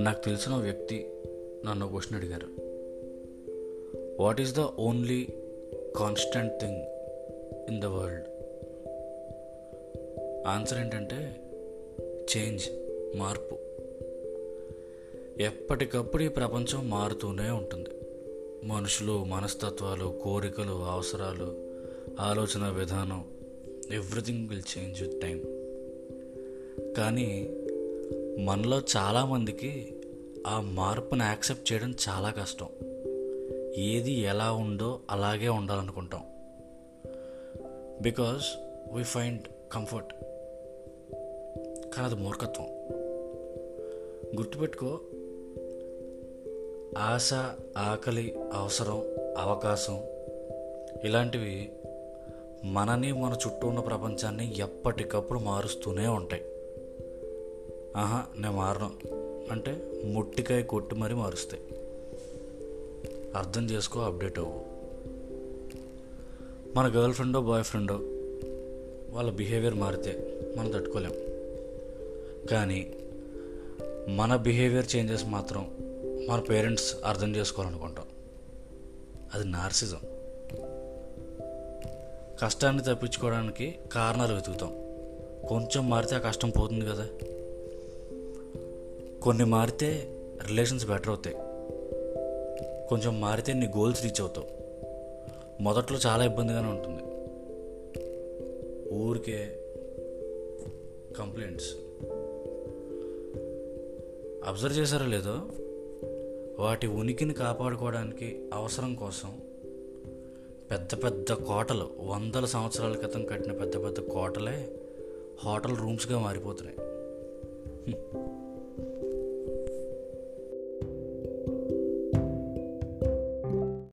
నాకు తెలిసిన వ్యక్తి నన్ను క్వశ్చన్ అడిగారు. What is the only constant thing in the world answer ఏంటంటే చేంజ్ మార్పు. ఎప్పటికప్పుడు ఈ ప్రపంచం మారుతూనే ఉంటుంది. మనుషులు మనస్తత్వాలు కోరికలు అవసరాలు ఆలోచన విధానం everything will change with time కానీ మనలో చాలామందికి ఆ మార్పును యాక్సెప్ట్ చేయడం చాలా కష్టం. ఏది ఎలా ఉందో అలాగే ఉండాలనుకుంటాం. బికాస్ వీ ఫైండ్ కంఫర్ట్ కానీ అది మూర్ఖత్వం. గుర్తుపెట్టుకో ఆశ ఆకలి అవసరం అవకాశం ఇలాంటివి మనని మన చుట్టూ ఉన్న ప్రపంచాన్ని ఎప్పటికప్పుడు మారుస్తూనే ఉంటాయి. ఆహా నేను మారను. అంటే ముట్టికాయ కొట్టి మరీ మారుస్తాయి. అర్థం చేసుకో అప్డేట్ అవ్వు. మన గర్ల్ ఫ్రెండో బాయ్ ఫ్రెండో వాళ్ళ బిహేవియర్ మారితే మనం తట్టుకోలేం. కానీ మన బిహేవియర్ చేంజెస్ మాత్రం మన పేరెంట్స్ అర్థం చేసుకోవాలనుకుంటాం. అది నార్సిజం. కష్టాన్ని తప్పించుకోవడానికి కారణాలు వెతుకుతాం. కొంచెం మారితే ఆ కష్టం పోతుంది కదా. కొన్ని మారితే రిలేషన్స్ బెటర్ అవుతాయి. కొంచెం మారితే నీ గోల్స్ రీచ్ అవుతావు. మొదట్లో చాలా ఇబ్బందిగానే ఉంటుంది. ఊరికే కంప్లైంట్స్. అబ్జర్వ్ చేశారో లేదో? వాటి ఉనికిని కాపాడుకోవడానికి అవసరం కోసం పెద్ద పెద్ద కోటలు వందల సంవత్సరాల క్రితం కట్టిన పెద్ద పెద్ద కోటలే హోటల్ రూమ్స్గా మారిపోతున్నాయి.